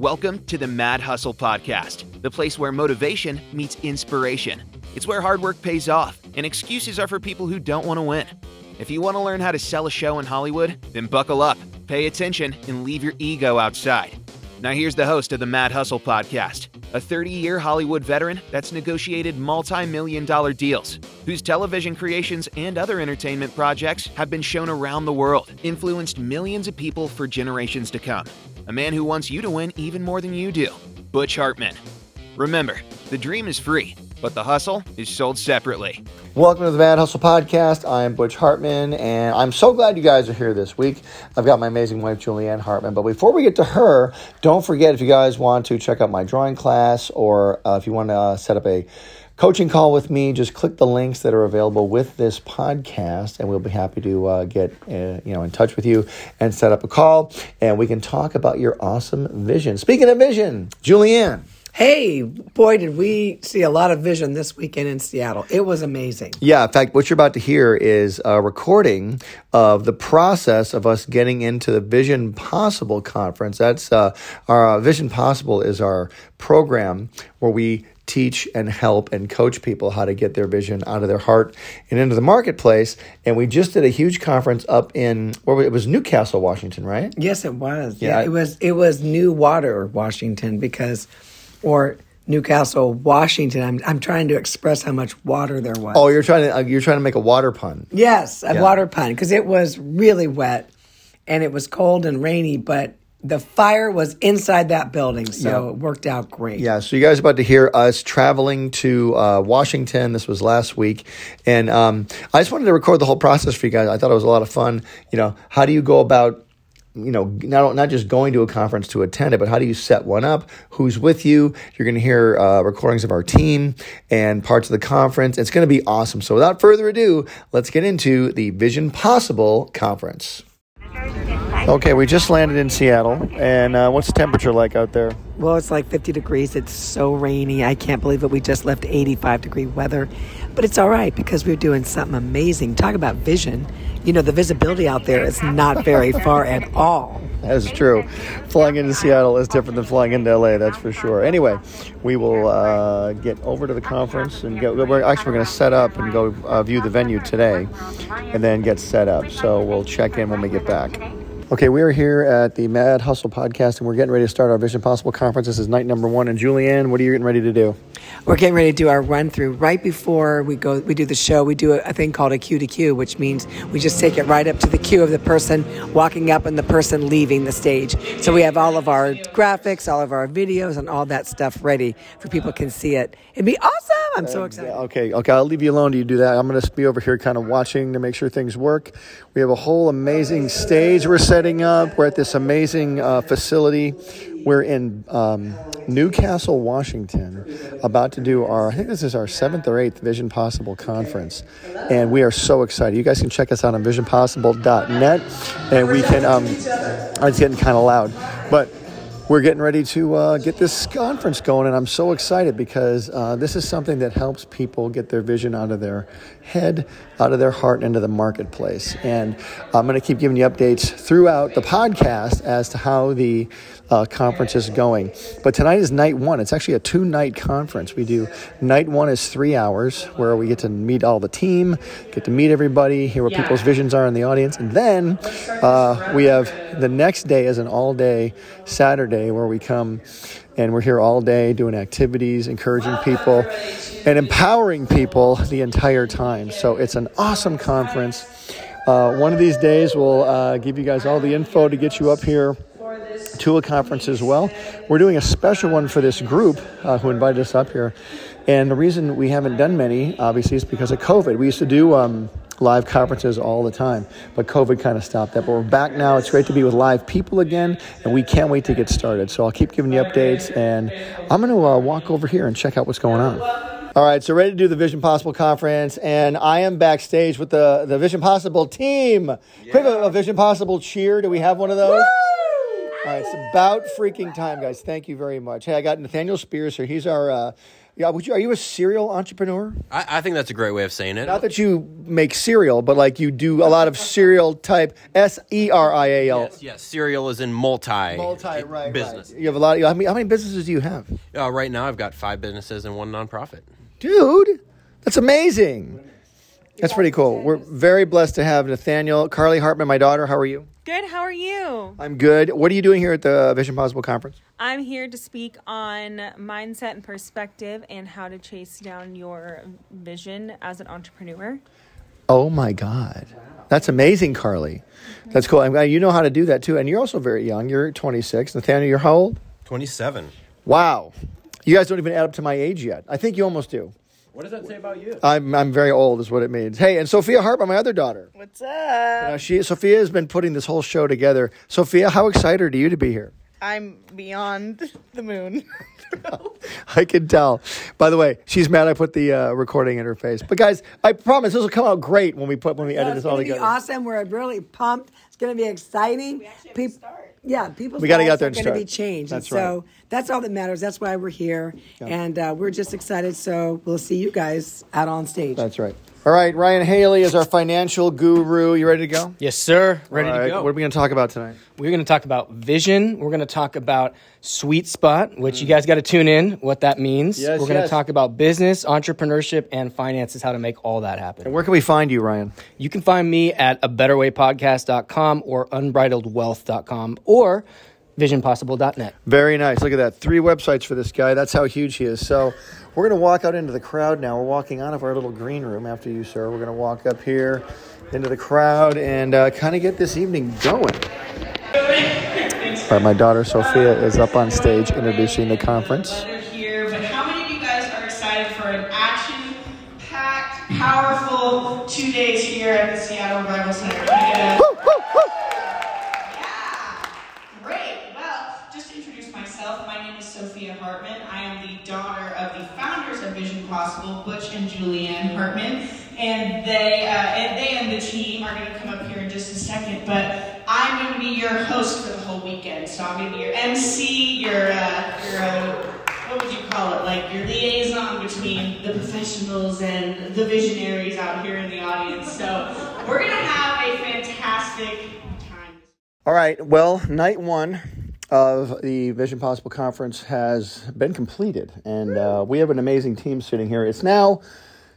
Welcome to the Mad Hustle Podcast, the place where motivation meets inspiration. It's where hard work pays off and excuses are for people who don't want to win. If you want to learn how to sell a show in Hollywood, then buckle up, pay attention, and leave your ego outside. Now, here's the host of the Mad Hustle Podcast, a 30 year Hollywood veteran that's negotiated multi million dollar deals, whose television creations and other entertainment projects have been shown around the world, influenced millions of people for generations to come. A man who wants you to win even more than you do, Butch Hartman. Remember, the dream is free, but the hustle is sold separately. Welcome to the Mad Hustle Podcast. I am Butch Hartman, and I'm so glad you guys are here this week. I've got my amazing wife, Julianne Hartman. But before we get to her, don't forget if you guys want to check out my drawing class or uh, if you want to uh, set up a coaching call with me, just click the links that are available with this podcast, and we'll be happy to uh, get uh, you know in touch with you and set up a call, and we can talk about your awesome vision. Speaking of vision, Julianne. Hey, boy, did we see a lot of vision this weekend in Seattle. It was amazing. Yeah, in fact, what you're about to hear is a recording of the process of us getting into the Vision Possible conference. That's uh, our uh, Vision Possible is our program where we teach and help and coach people how to get their vision out of their heart and into the marketplace. And we just did a huge conference up in where it was Newcastle, Washington, right? Yes, it was. Yeah, yeah it was. It was New Water, Washington, because or Newcastle, Washington. I'm I'm trying to express how much water there was. Oh, you're trying to uh, you're trying to make a water pun. Yes, a yeah. water pun because it was really wet and it was cold and rainy, but the fire was inside that building, so it worked out great. Yeah, so you guys about to hear us traveling to uh, Washington. This was last week, and um, I just wanted to record the whole process for you guys. I thought it was a lot of fun. You know, how do you go about you know, not, not just going to a conference to attend it, but how do you set one up? Who's with you? You're going to hear uh, recordings of our team and parts of the conference. It's going to be awesome. So without further ado, let's get into the Vision Possible conference. Okay, we just landed in Seattle, and uh, what's the temperature like out there? Well, it's like 50 degrees. It's so rainy. I can't believe it. We just left 85 degree weather, but it's all right because we're doing something amazing. Talk about vision. You know, the visibility out there is not very far at all. That's true. Flying into Seattle is different than flying into LA, that's for sure. Anyway, we will uh, get over to the conference and get. We're actually we're going to set up and go uh, view the venue today, and then get set up. So we'll check in when we get back. Okay, we are here at the Mad Hustle podcast, and we're getting ready to start our Vision Possible conference. This is night number one. And Julianne, what are you getting ready to do? We're getting ready to do our run through right before we go. We do the show. We do a, thing called a cue to cue, which means we just take it right up to the cue of the person walking up and the person leaving the stage. So we have all of our graphics, all of our videos, and all that stuff ready for people can see it. It'd be awesome. I'm so excited. Okay, okay. I'll leave you alone. Do you do that? I'm going to be over here, kind of watching to make sure things work. We have a whole amazing stage we're setting up. We're at this amazing uh, facility. We're in um, Newcastle, Washington, about to do our, I think this is our seventh or eighth Vision Possible conference. And we are so excited. You guys can check us out on visionpossible.net. And we can, um, it's getting kind of loud. But we're getting ready to uh, get this conference going, and I'm so excited because uh, this is something that helps people get their vision out of their head, out of their heart, into the marketplace. And I'm going to keep giving you updates throughout the podcast as to how the uh, conference is going. But tonight is night one. It's actually a two night conference. We do night one is three hours where we get to meet all the team, get to meet everybody, hear what yeah. people's visions are in the audience. And then uh, we have the next day is an all day Saturday where we come and we're here all day doing activities, encouraging people, and empowering people the entire time. So it's an awesome conference. Uh, one of these days, we'll uh, give you guys all the info to get you up here to a conference as well. We're doing a special one for this group uh, who invited us up here. And the reason we haven't done many, obviously, is because of COVID. We used to do um, live conferences all the time, but COVID kind of stopped that. But we're back now. It's great to be with live people again, and we can't wait to get started. So I'll keep giving you updates, and I'm going to uh, walk over here and check out what's going on. All right, so ready to do the Vision Possible conference, and I am backstage with the, the Vision Possible team. Yeah. Quick, a Vision Possible cheer. Do we have one of those? Woo! All right, it's about freaking time, guys. Thank you very much. Hey, I got Nathaniel Spears here. He's our uh, Yeah, would you, are you a serial entrepreneur? I, I think that's a great way of saying it. Not that you make cereal, but like you do a lot of serial type S E R I A L. yes, yes, cereal is in multi Multi, right, business. right. You have a lot. Of, how, many, how many businesses do you have, Uh, right now, I've got five businesses and one nonprofit. dude? That's amazing. That's pretty cool. We're very blessed to have Nathaniel, Carly Hartman, my daughter. How are you? Good. How are you? I'm good. What are you doing here at the Vision Possible conference? I'm here to speak on mindset and perspective and how to chase down your vision as an entrepreneur. Oh my God, that's amazing, Carly. That's cool. I'm glad uh, you know how to do that too. And you're also very young. You're 26. Nathaniel, you're how old? 27. Wow. You guys don't even add up to my age yet. I think you almost do. What does that say about you? I'm I'm very old, is what it means. Hey, and Sophia Hartman, my other daughter. What's up? Uh, she Sophia has been putting this whole show together. Sophia, how excited are you to be here? I'm beyond the moon. I can tell. By the way, she's mad I put the uh, recording in her face. But guys, I promise this will come out great when we put when we edit it's this all going to be together. awesome. We're really pumped. It's going to be exciting. Peop- Yeah, people. We gotta get lives out there are and going to be changed. That's and so that's all that matters. That's why we're here, and uh, we're just excited. So we'll see you guys out on stage. That's right. All right, Ryan Haley is our financial guru. You ready to go? Yes, sir. Ready All to go. What are we going to talk about tonight? We're going to talk about vision. We're going to talk about sweet spot, which you guys got to tune in what that means. Mm. Yes, We're going to yes. talk about business, entrepreneurship, and finances, how to make all that happen. And where can we find you, Ryan? You can find me at a betterwaypodcast.com or unbridledwealth.com or visionpossible.net. Very nice. Look at that. Three websites for this guy. That's how huge he is. So we're going to walk out into the crowd now. We're walking out of our little green room after you, sir. We're going to walk up here into the crowd and uh, kind of get this evening going. All right, my daughter Sophia is up on stage introducing the conference. letter here, but how many of you guys are excited for an action-packed, powerful two days here at the Seattle Revival Center? Can I get a- Yeah, great. Well, just to introduce myself, my name is Sophia Hartman. I am the daughter of the founders of Butch and Julianne Hartman, and they uh, and they and the team are going to come up here in just a second. But I'm going to be your host for the whole weekend, so I'm going to be your MC, your uh, your uh, what would you call it? Like your liaison between the professionals and the visionaries out here in the audience. So we're going to have a fantastic time. All right. Well, night one of the Vision Possible conference has been completed, and uh, we have an amazing team sitting here. It's now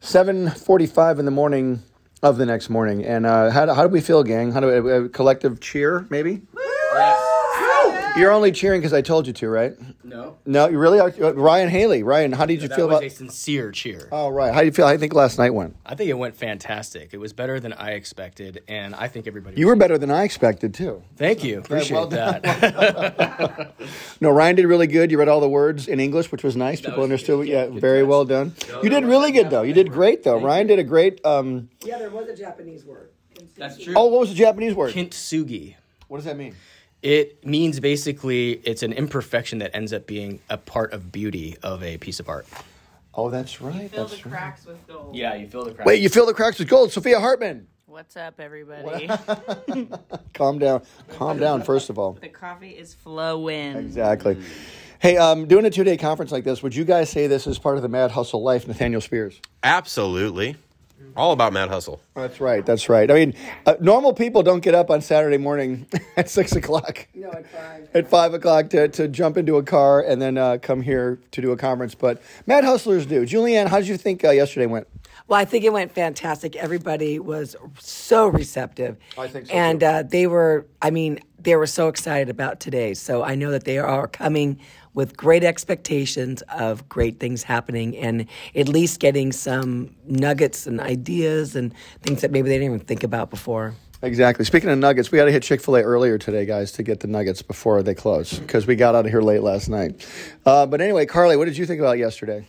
seven forty-five in the morning of the next morning, and uh, how, do, how do we feel, gang? How do we, a collective cheer, maybe? You're only cheering because I told you to, right? No. No, you really are. uh, Ryan Haley, Ryan, how did you That feel was about? a sincere cheer. Oh, right. How do you feel? I think last night went? I think it went fantastic. It was better than I expected, and I think everybody. You were better than I expected too. Thank you. Appreciate well that. No, Ryan did really good. You read all the words in English, which was nice. People understood. Yeah, very well done. You did really good, though. You did great, though. Ryan did a great. Um, Yeah, there was a Japanese word. That's true. oh, what was the Japanese word? Kintsugi. What does that mean? It means basically it's an imperfection that ends up being a part of beauty of a piece of art. Oh, that's right. You fill That's the right. cracks with gold. Yeah, you fill the cracks. Wait, you fill the cracks with gold. Sophia Hartman. What's up, everybody? Calm down. Calm down, first of all. the coffee is flowing. Exactly. Hey, um, doing a two day conference like this, would you guys say this is part of the Mad Hustle life, Nathaniel Spears? Absolutely. All about Mad Hustle. That's right. That's right. I mean, uh, normal people don't get up on Saturday morning at six o'clock. No, at five. at five o'clock to, to jump into a car and then uh, come here to do a conference. But Mad Hustlers do. Julianne, how did you think uh, yesterday went? Well, I think it went fantastic. Everybody was so receptive. I think so, And uh, they were, I mean, they were so excited about today. So I know that they are coming with great expectations of great things happening and at least getting some nuggets and ideas and things that maybe they didn't even think about before. Exactly. Speaking of nuggets, we had to hit Chick fil A earlier today, guys, to get the nuggets before they close because we got out of here late last night. Uh, but anyway, Carly, what did you think about yesterday?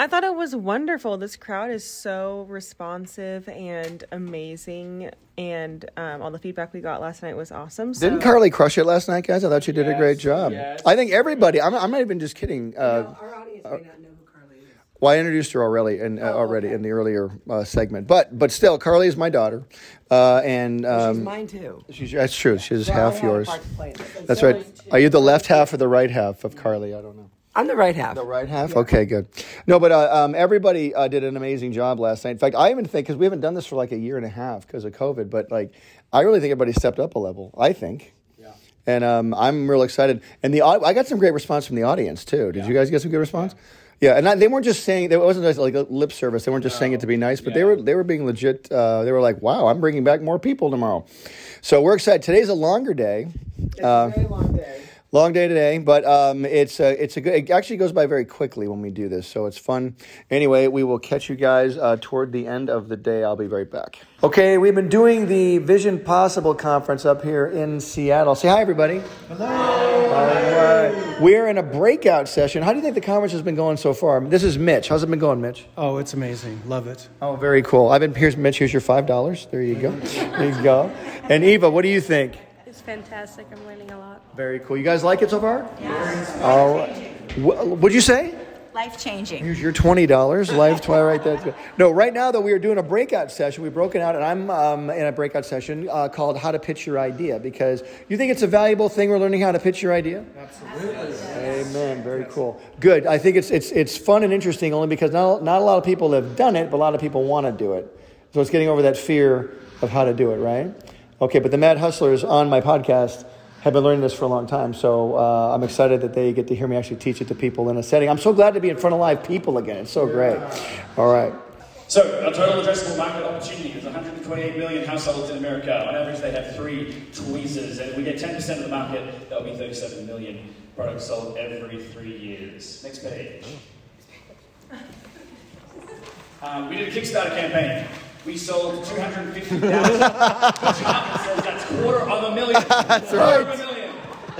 I thought it was wonderful. This crowd is so responsive and amazing, and um, all the feedback we got last night was awesome. So Didn't Carly crush it last night, guys? I thought she did a great job. yes. I think everybody, I'm, I'm not even just kidding. Uh, Our audience may not know who Carly is. Well, I introduced her already, and uh, already in the earlier uh, segment, but but still, Carly is my daughter, uh, and um, She's mine too. she's, that's true. She's So I half had a yours. part to play in it. That's So right. Are you the left half or the right half of Carly? I don't know. I'm the right half. The right half? Okay, good. No, but uh, um, everybody uh, did an amazing job last night. In fact, I even think, because we haven't done this for like a year and a half because of COVID, but like, I really think everybody stepped up a level, I think. Yeah. And um, I'm real excited. And the I got some great response from the audience, too. Did you guys get some good response? Yeah, and I, they weren't just saying it wasn't just like a lip service. They weren't just saying it to be nice, but they were they were being legit. Uh, they were like, "Wow, I'm bringing back more people tomorrow." So we're excited. Today's a longer day. It's a very long day. Long day today, but um, it's a, it's a good. It actually goes by very quickly when we do this, so it's fun. Anyway, we will catch you guys uh, toward the end of the day. I'll be right back. Okay, we've been doing the Vision Possible conference up here in Seattle. Say hi, everybody. Hello. Right. We're in a breakout session. How do you think the conference has been going so far? This is Mitch. How's it been going, Mitch? Oh, it's amazing. Love it. Oh, very cool. I've been here's Mitch. Here's your five dollars. There you go. There you go. And Eva, what do you think? It's fantastic. I'm learning a lot. Very cool. You guys like it so far? All right. Wh- What'd you say? Life changing. Here's your twenty dollars. Life twenty. Right, that's good. No, right now though we are doing a breakout session. We've broken out, and I'm um, in a breakout session uh, called "How to Pitch Your Idea." Because you think it's a valuable thing. We're learning how to pitch your idea. Absolutely. Amen. Very cool. Good. I think it's it's it's fun and interesting only because not not a lot of people have done it, but a lot of people want to do it. So it's getting over that fear of how to do it. Right. Okay. But the Mad Hustlers on my podcast have been learning this for a long time. So uh, I'm excited that they get to hear me actually teach it to people in a setting. I'm so glad to be in front of live people again. It's so great. All right. So, our total addressable market opportunity is 128 million households in America. On average, they have three tweezers, and if we get 10% of the market. that'll be 37 million products sold every three years. Next page. Um, we did a Kickstarter campaign. We sold 250,000. Which market says that's quarter of a million. That's quarter right. of a million.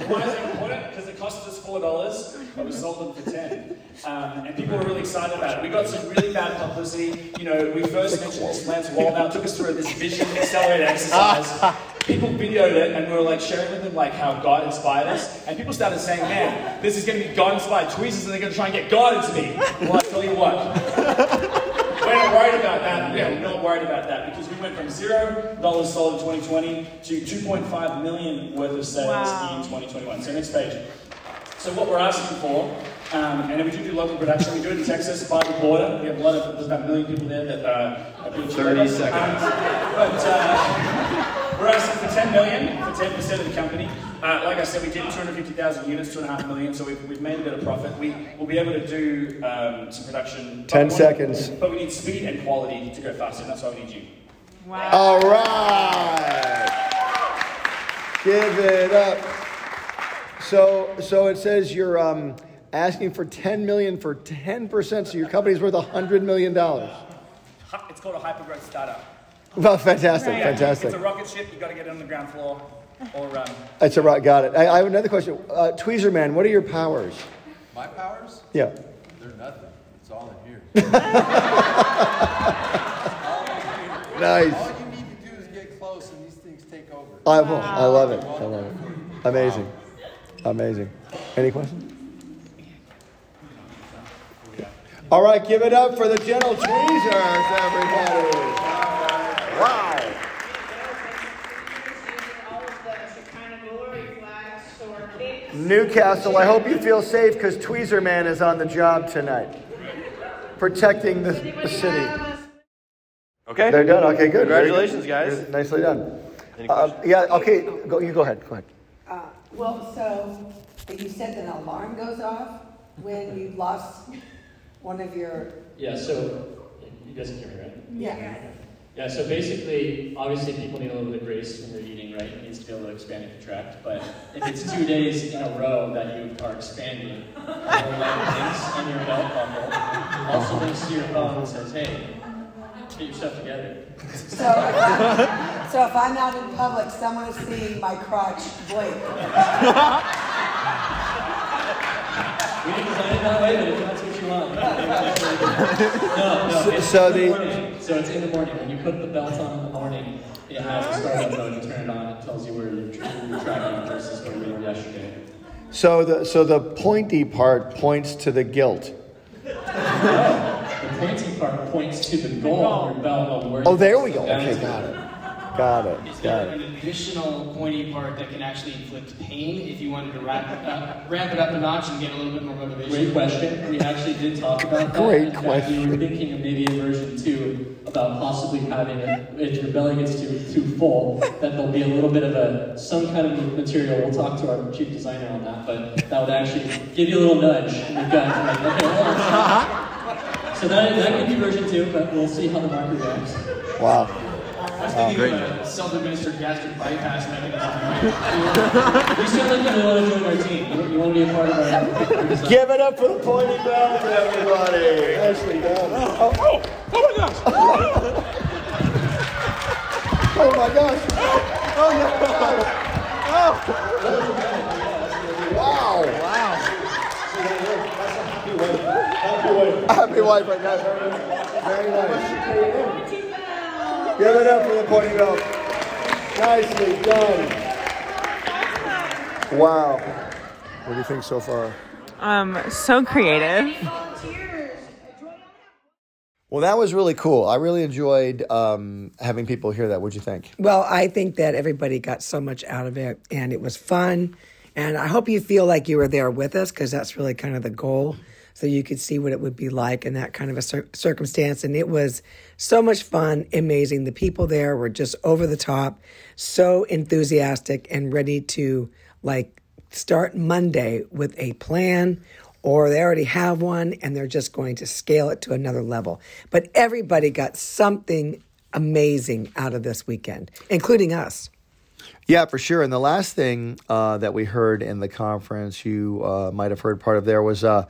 Why is it important? Because it cost us four dollars, but we sold them for ten. Um, and people were really excited about it. We got some really bad publicity. You know, we first mentioned this. Lance Wallnau took us through this vision accelerator exercise. People videoed it and we were like sharing with them like how God inspired us. And people started saying, man, this is going to be God inspired tweezers and they're going to try and get God into me. Well, I tell you what. We're not worried about that. Yeah, we're not worried about that because we went from zero dollars sold in 2020 to 2.5 million worth of sales Wow. in 2021. So next page. So what we're asking for, um, and we do do local production. We do it in Texas by the border. We have a lot of there's about a million people there that uh, are doing 30 seconds. but uh, we're asking for 10 million for 10 percent of the company. Uh, like I said, we did 250,000 units, two and a half million, so we've, we've made a bit of profit. We will be able to do um, some production. 10 but we- seconds. But we need speed and quality to go faster. and That's why we need you. Wow. All right. Give it up. So, so it says you're um, asking for 10 million for 10%, so your company's worth 100 million dollars. It's called a hypergrowth startup. Well, fantastic, Yeah, fantastic. It's a rocket ship. You've got to get it on the ground floor, or um, That's a right. Got it. I, I have another question. Uh, Tweezer man, what are your powers? My powers? Yeah. They're nothing. It's all in here. Nice. All you need to do is get close and these things take over. I, will. I love it. I love it. Amazing. Amazing. Any questions? All right, give it up for the gentle tweezers, everybody. Wow. Newcastle, I hope you feel safe because Tweezer Man is on the job tonight, protecting the, the city. Okay. They're done. Okay, good. Very Congratulations, good. guys. Nicely done. Uh, yeah. Okay. Go. You go ahead. Go ahead. Uh, well, so you said that an alarm goes off when you lost one of your. Yeah, so you guys can hear me, right? Yeah. Yeah, so basically, obviously, people need a little bit of grace when they're eating, right? It needs to be able to expand and contract. But if it's two days in a row that you are expanding, a whole lot in your belt buckle, also links to your phone and says, hey, get your stuff together. So, so if I'm out in public, someone is seeing my crotch blink. We didn't design it that way, but if that's what you want. no, no. So- it's so in the- morning. So it's in the morning. When you put the belt on in the morning, it has a startup mode. You turn it on. It tells you where you're, tra- you're tracking versus where you were yesterday. So the so the pointy part points to the guilt. The pointy part points to the goal on your belt of where Oh, there we go. Okay, got it. Got it. It's Got got it. an additional pointy part that can actually inflict pain if you wanted to ramp, uh, ramp it up a notch and get a little bit more motivation. Great question. We actually did talk about that. Great fact, question. We were thinking of maybe a version two about possibly having, a, if your belly gets too too full, that there'll be a little bit of a some kind of material. We'll talk to our chief designer on that, but that would actually give you a little nudge in the gut. Like, okay. So that, that could be version two, but we'll see how the market reacts. Wow. Oh, I was Wow. a self-administered gastric bypass mechanism. you sound like you want to join our team. You, you want to be a part of our. our Give it up for the pointy belt, everybody. Nicely done. Oh, oh, oh, oh my gosh. oh my gosh. Oh no. Oh. Wow. Wow. Happy wife right now. Very nice. Give it up for the pointy belt. Nicely done. Wow. What do you think so far? Um, so creative. Well, that was really cool. I really enjoyed um, having people hear that. What'd you think? Well, I think that everybody got so much out of it and it was fun. And I hope you feel like you were there with us because that's really kind of the goal. So you could see what it would be like in that kind of a cir- circumstance. And it was so much fun, amazing. The people there were just over the top, so enthusiastic and ready to like start Monday with a plan or they already have one and they're just going to scale it to another level. But everybody got something amazing out of this weekend, including us. Yeah, for sure. And the last thing uh, that we heard in the conference, you uh, might have heard part of there, was uh,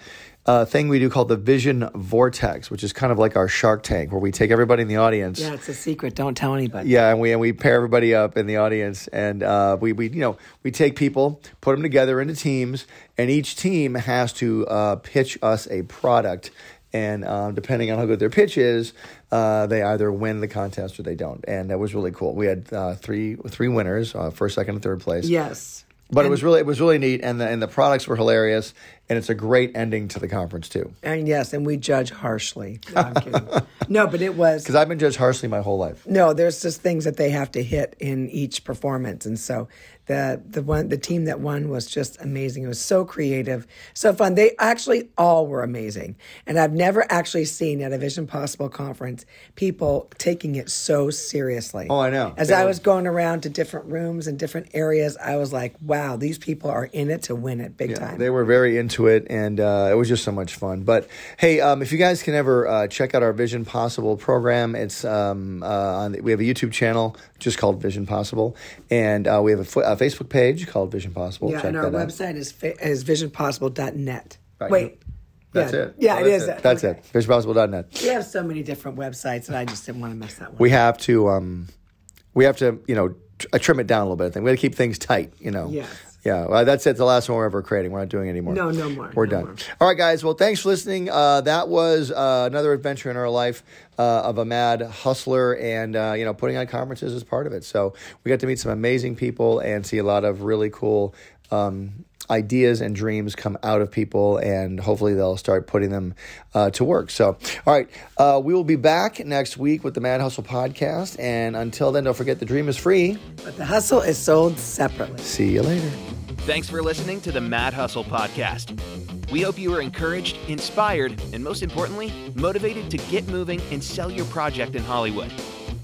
a thing we do called the Vision Vortex, which is kind of like our Shark Tank, where we take everybody in the audience. Yeah, it's a secret. Don't tell anybody. Yeah, and we and we pair everybody up in the audience, and uh, we we you know we take people, put them together into teams, and each team has to uh, pitch us a product, and um, depending on how good their pitch is, uh, they either win the contest or they don't, and that was really cool. We had uh, three three winners, uh, first, second, and third place. Yes. But it was really it was really neat, and the and the products were hilarious, and it's a great ending to the conference too. And yes, and we judge harshly. No, I'm kidding. no, but it was Because I've been judged harshly my whole life. no. There's just things that they have to hit in each performance, and so the the one the team that won was just amazing. It was so creative, so fun. They actually all were amazing, and I've never actually seen at a Vision Possible conference people taking it so seriously. Oh, I know. As They I was going around to different rooms and different areas, I was like, "Wow, these people are in it to win it big time." They were very into it, and uh, it was just so much fun. But hey, um, if you guys can ever uh, check out our Vision Possible program, it's um, uh, on the, we have a YouTube channel just called Vision Possible, and uh, we have a, Facebook page called Vision Possible. Yeah, check and our that out. website is fa- is visionpossible.net. Right. Wait. That's yeah. it. Yeah, Oh, it that's is. It. That's it. VisionPossible.net. We have so many different websites, and I just didn't want to mess that one. We have to, um, we have to, you know, tr- uh, trim it down a little bit. I think we got to keep things tight. You know. Yes. Yeah, well, that's it. The last one we're ever creating. We're not doing it anymore. No, no more. We're No done. more. All right, guys. Well, thanks for listening. Uh, that was uh, another adventure in our life uh, of a mad hustler, and uh, you know, putting on conferences is part of it. So we got to meet some amazing people and see a lot of really cool. Um, Ideas and dreams come out of people, and hopefully they'll start putting them uh, to work. So, all right, uh, we will be back next week with the Mad Hustle podcast. And until then, don't forget the dream is free. But the hustle is sold separately. See you later. Thanks for listening to the Mad Hustle Podcast. We hope you were encouraged, inspired, and most importantly, motivated to get moving and sell your project in Hollywood.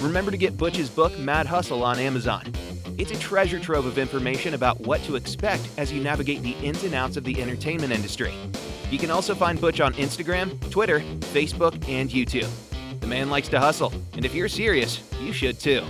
Remember to get Butch's book, Mad Hustle, on Amazon. It's a treasure trove of information about what to expect as you navigate the ins and outs of the entertainment industry. You can also find Butch on Instagram, Twitter, Facebook, and YouTube. The man likes to hustle, and if you're serious, you should too.